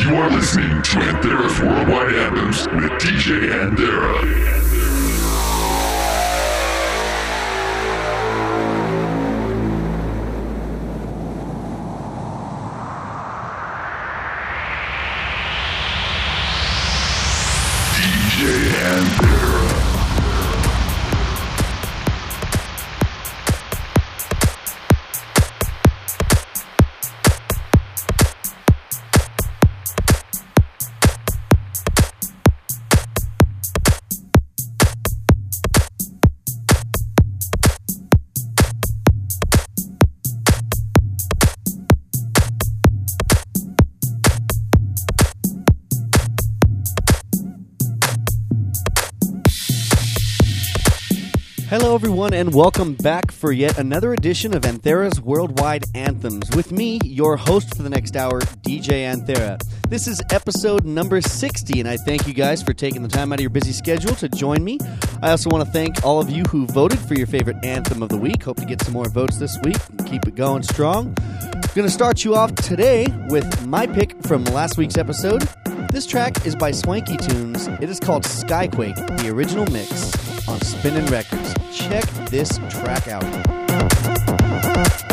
You are listening to Anthera's Worldwide Anthems with DJ Anthera. And welcome back for yet another edition of Anthera's Worldwide Anthems. With me, your host for the next hour, DJ Anthera. This is episode number 60, and I thank you guys for taking the time out of your busy schedule to join me. I also want to thank all of you who voted for your favorite anthem of the week. Hope to get some more votes this week and keep it going strong. Going to start you off today with my pick from last week's episode. This track is by Swanky Tunes. It is called Skyquake, the original mix on Spinnin' Records. Check this track out.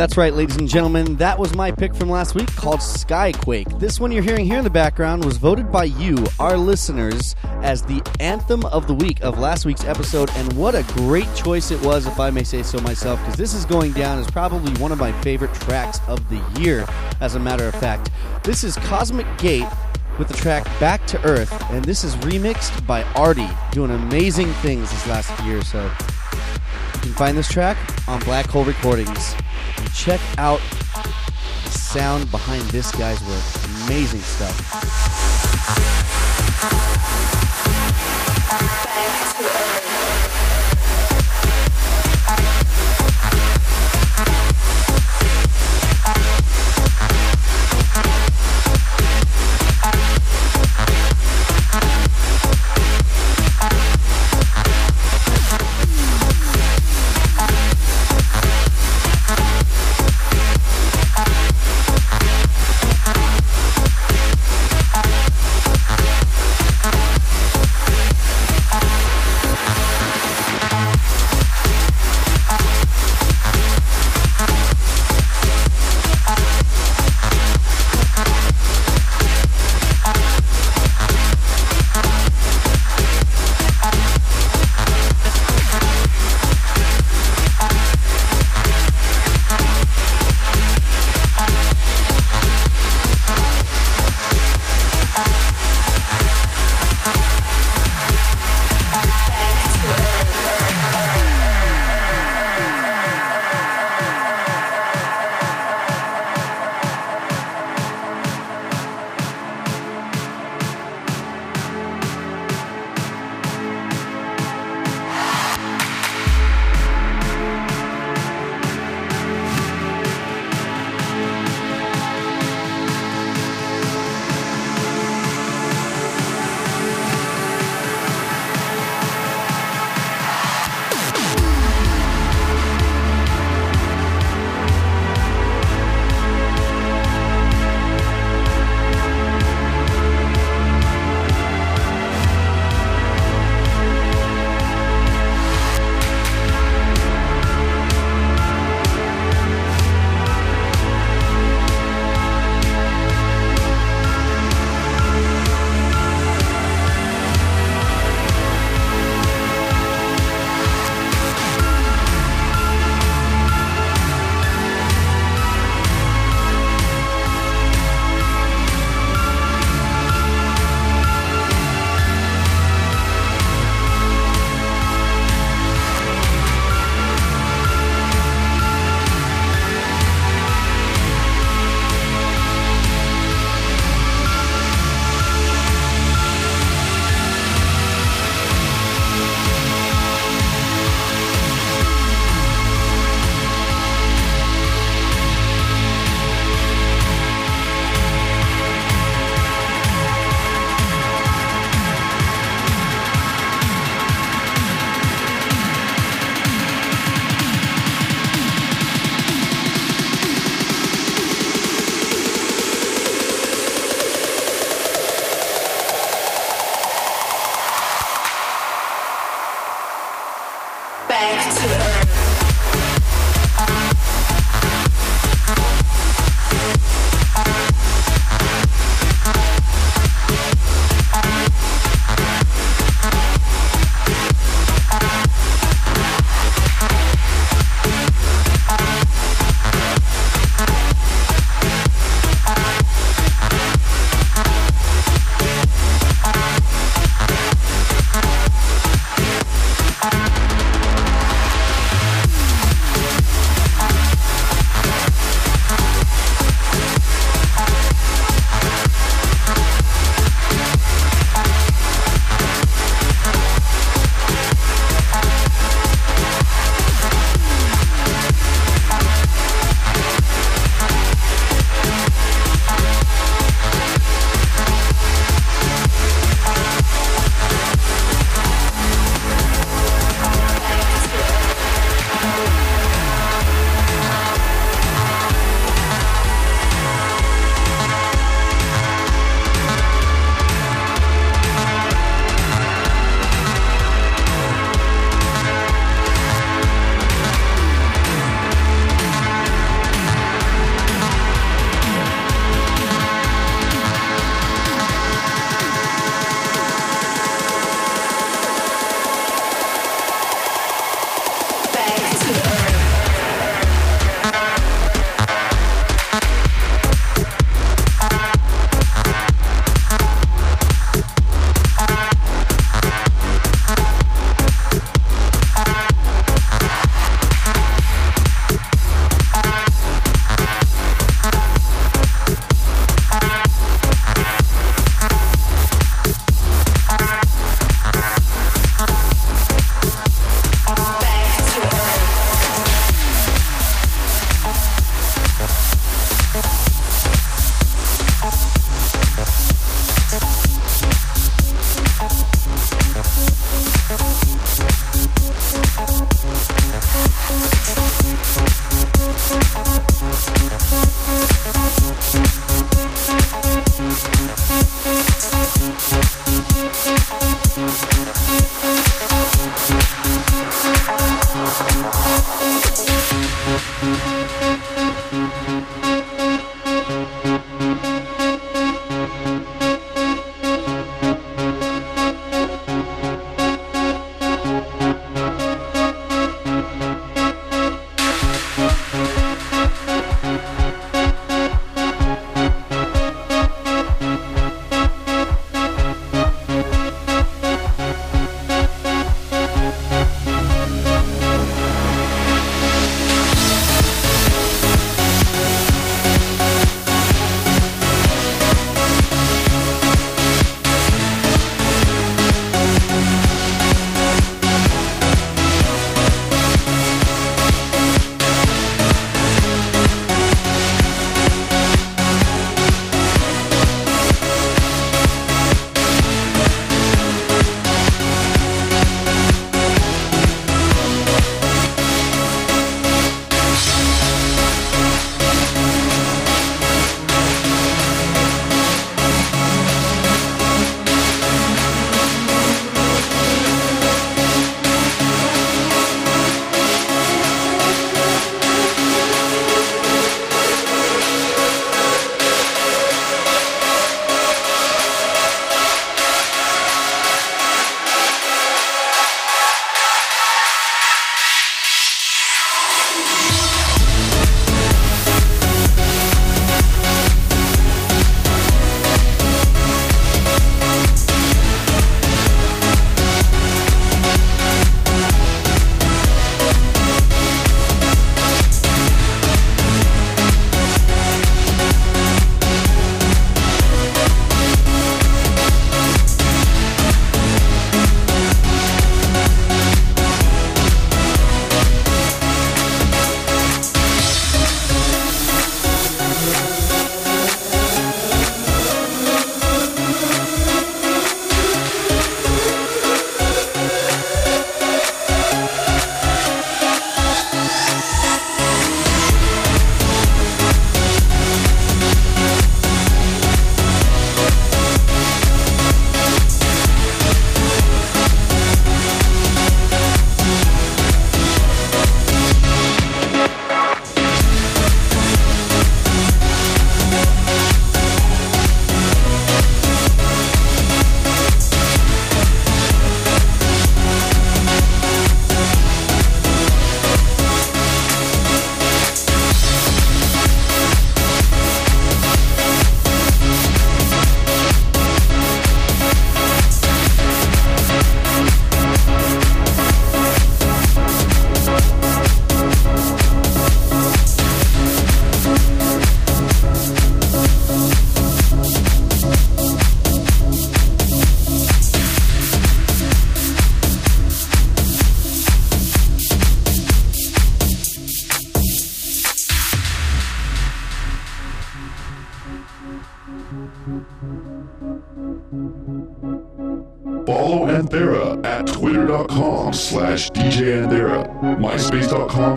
That's right, ladies and gentlemen. That was my pick from last week called Skyquake. This one you're hearing here in the background was voted by you, our listeners, as the anthem of the week of last week's episode. And what a great choice it was, if I may say so myself, because this is going down as probably one of my favorite tracks of the year, as a matter of fact. This is Cosmic Gate with the track Back to Earth, and this is remixed by Arty, doing amazing things this last year or so. You can find this track on Black Hole Recordings. Check out the sound behind this guy's work. Amazing stuff.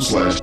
Slash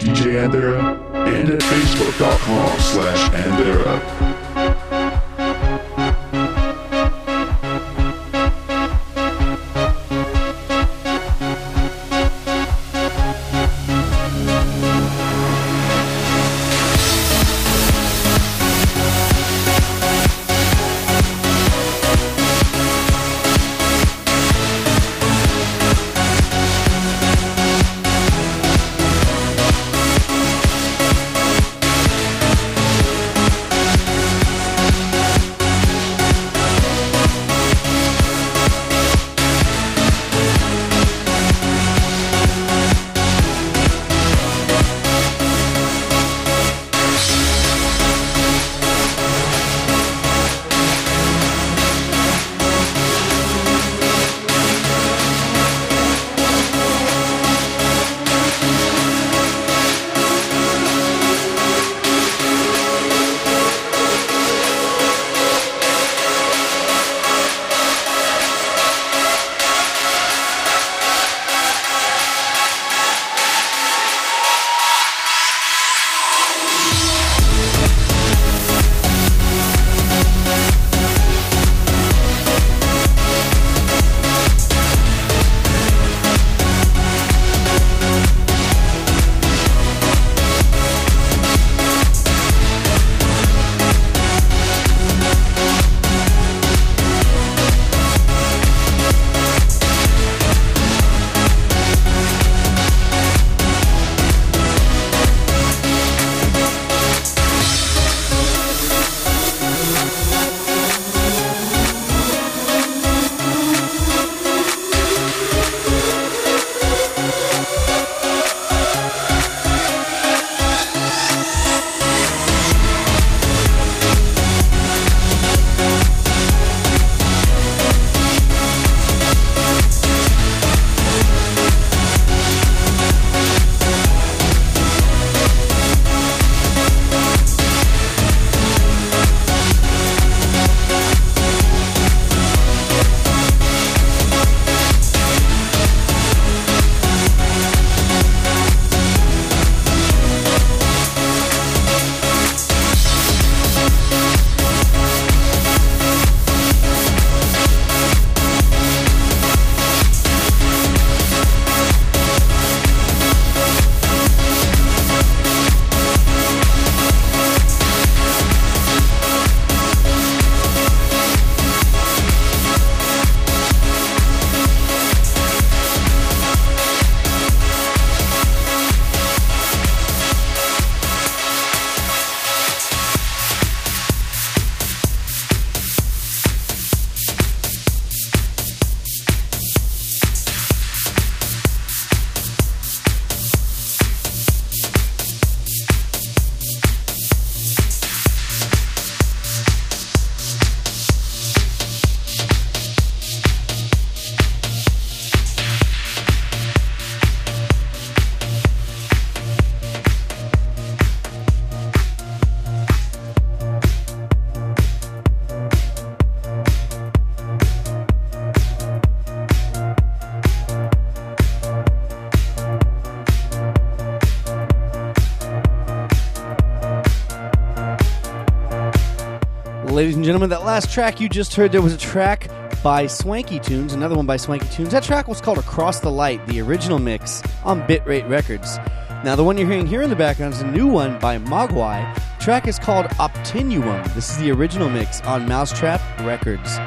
and gentlemen, that last track you just heard, there was a track by Swanky Tunes, another one by Swanky Tunes. That track was called Across the Light, the original mix on Bitrate Records. Now, the one you're hearing here in the background is a new one by Mogwai. The track is called Optinuum. This is the original mix on mau5trap Records.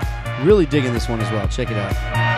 Really digging this one as well. Check it out.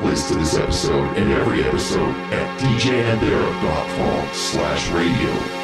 Find the track list to this episode and every episode at djanthera.com slash radio.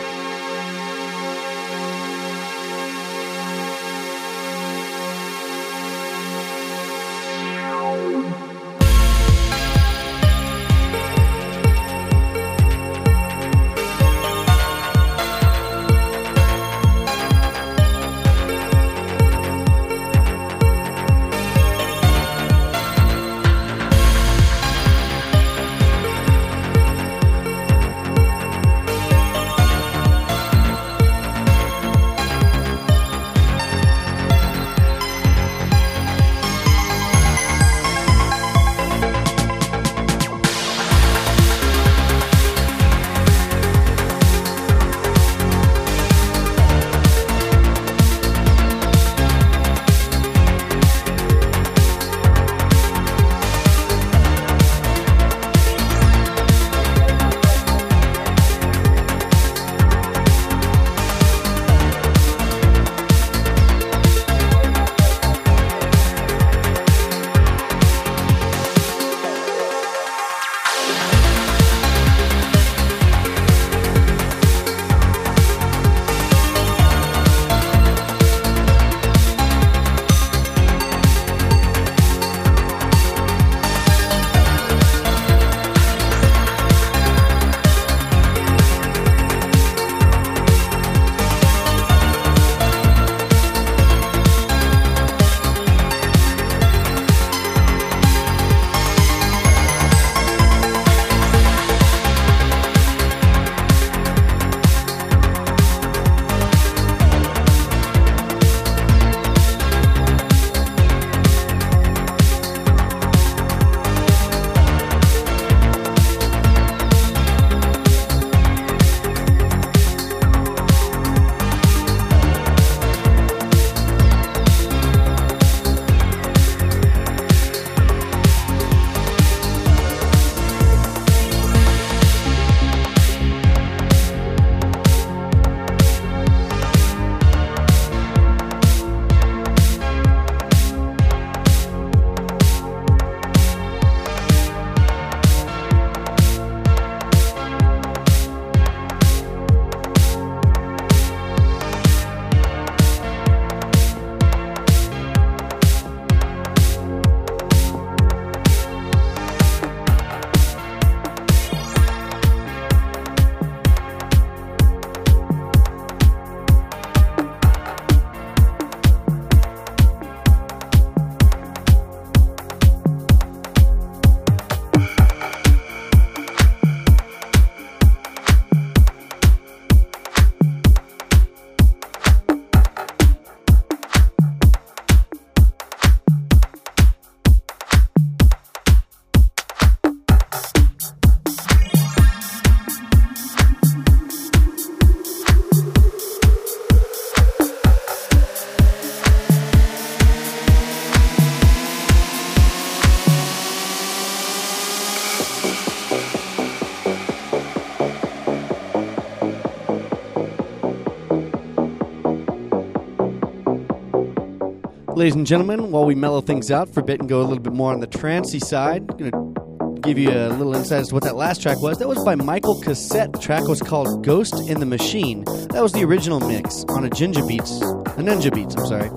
Ladies and gentlemen, while we mellow things out for a bit and go a little bit more on the trancey side, I'm going to give you a little insight as to what that last track was. That was by Michael Cassette. The track was called Ghost in the Machine. That was the original mix on a Ginger Beats, a Ninja Beats, I'm sorry,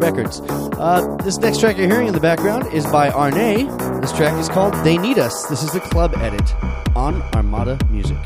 records. Uh, this next track you're hearing in the background is by Arne. This track is called They Need Us. This is the club edit on Armada Music.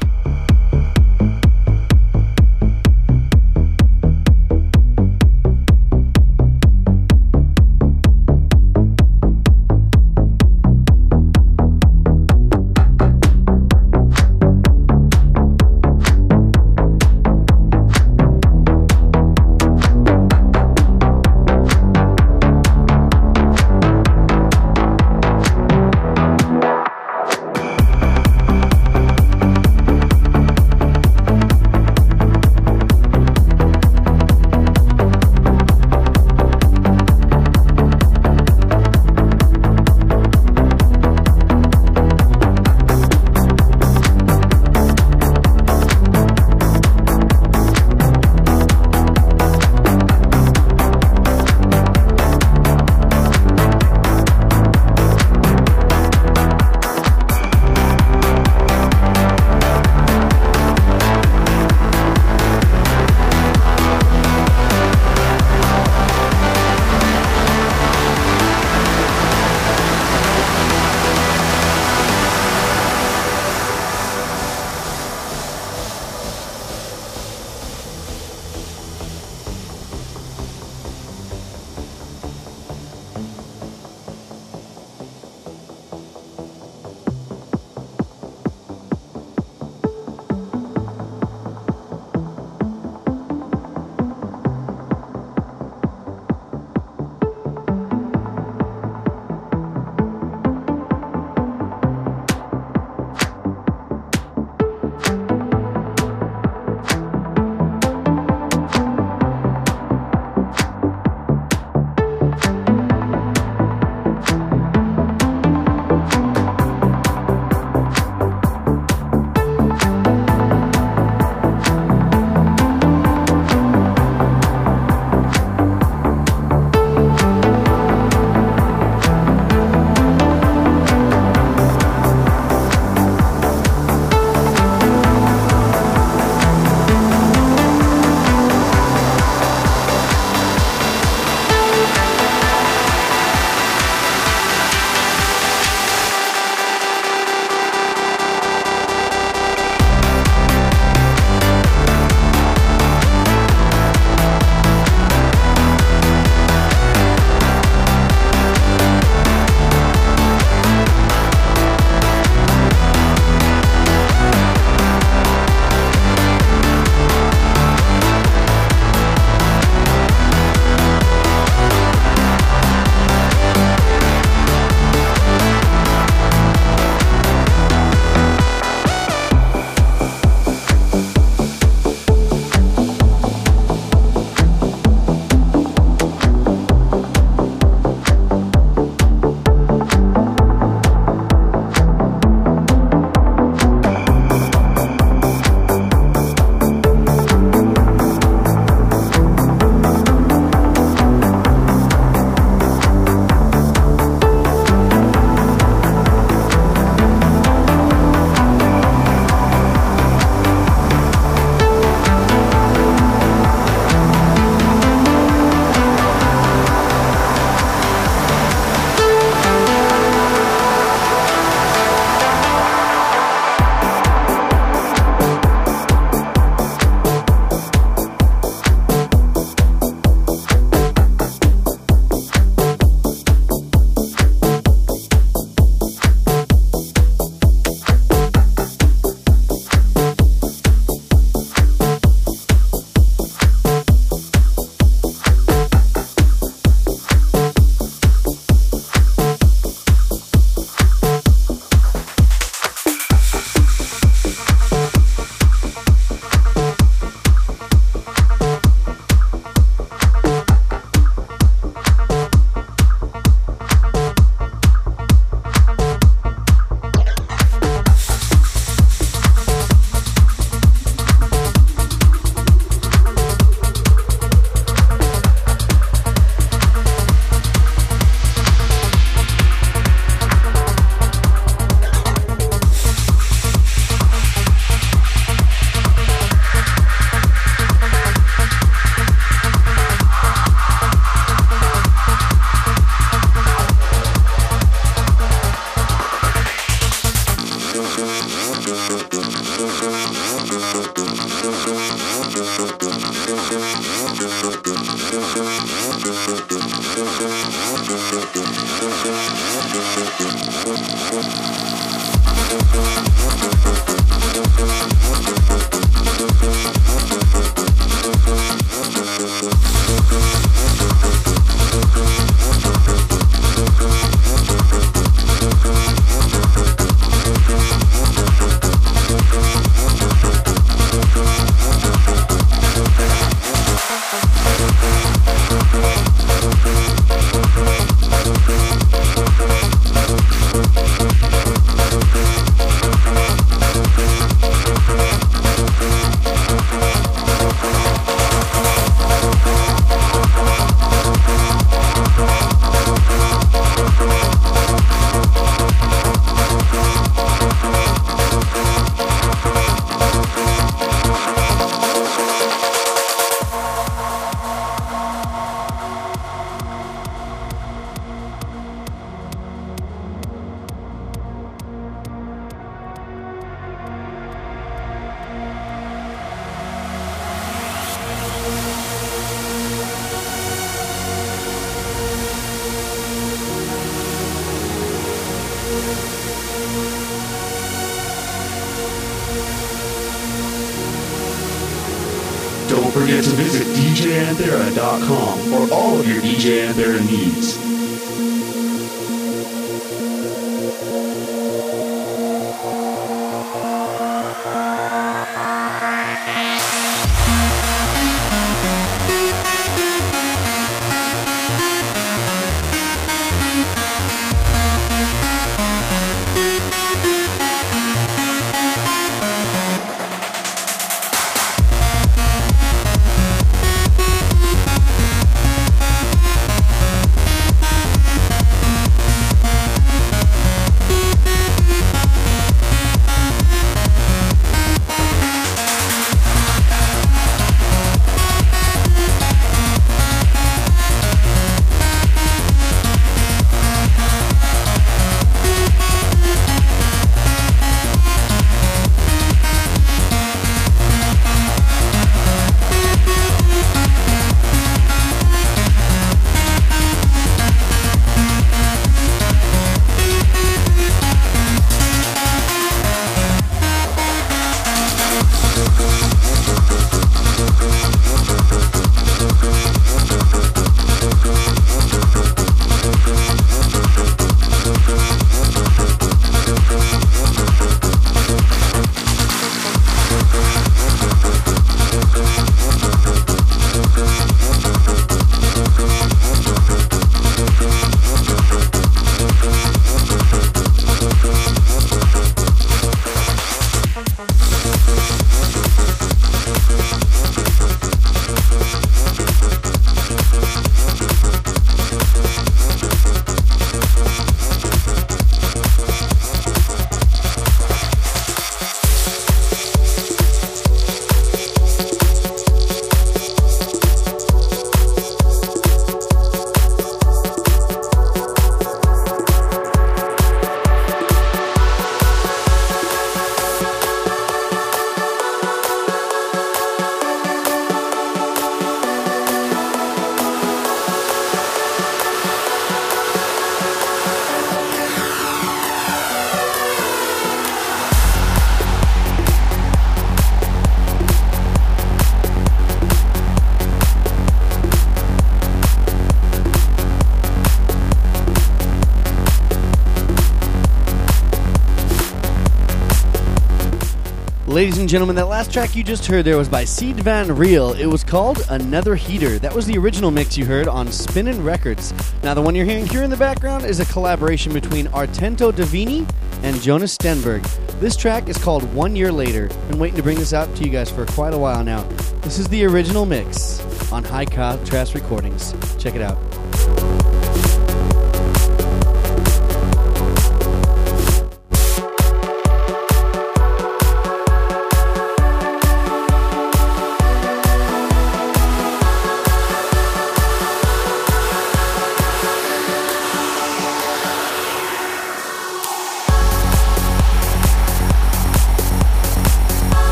Ladies and gentlemen, that last track you just heard there was by Sied van Riel. It was called Another Heater. That was the original mix you heard on Spinnin' Records. Now, the one you're hearing here in the background is a collaboration between Artento Divini and Jonas Stenberg. This track is called One Year Later. Been waiting to bring this out to you guys for quite a while now. This is the original mix on High Contrast Recordings. Check it out.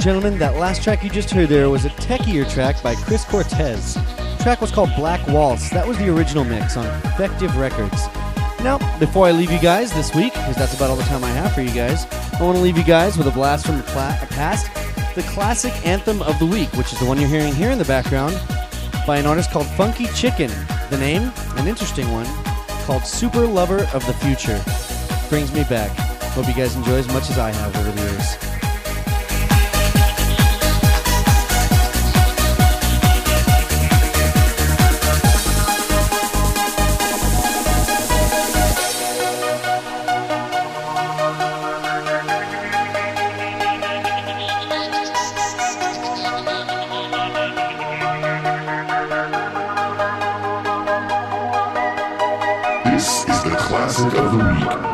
And gentlemen, that last track you just heard there was a techier track by Chris Cortez. The track was called Black Waltz. That was the original mix on Effective Records. Now, before I leave you guys this week, because that's about all the time I have for you guys, I want to leave you guys with a blast from the past, the classic anthem of the week, which is the one you're hearing here in the background, by an artist called Funky Chicken. The name, an interesting one, called Super Lover of the Future. Brings me back. Hope you guys enjoy as much as I have classic of the week.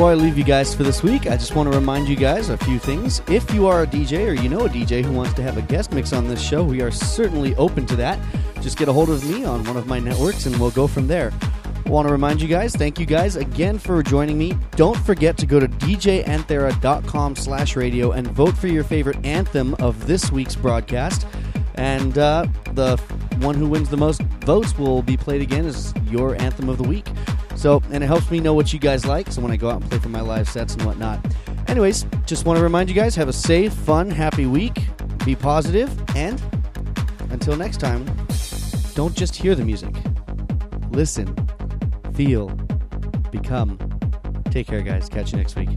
Before I leave you guys for this week, I just want to remind you guys a few things. If you are a DJ or you know a DJ who wants to have a guest mix on this show, we are certainly open to that. Just get a hold of me on one of my networks and we'll go from there. Want to remind you guys, thank you guys again for joining me. Don't forget to go to djanthera.com slash radio and vote for your favorite anthem of this week's broadcast. And uh, the one who wins the most votes will be played again as your anthem of the week. So, and it helps me know what you guys like. So when I go out and play for my live sets and whatnot. Anyways, just want to remind you guys have a safe, fun, happy week. Be positive, and until next time, don't just hear the music. Listen, feel, become. Take care, guys. Catch you next week.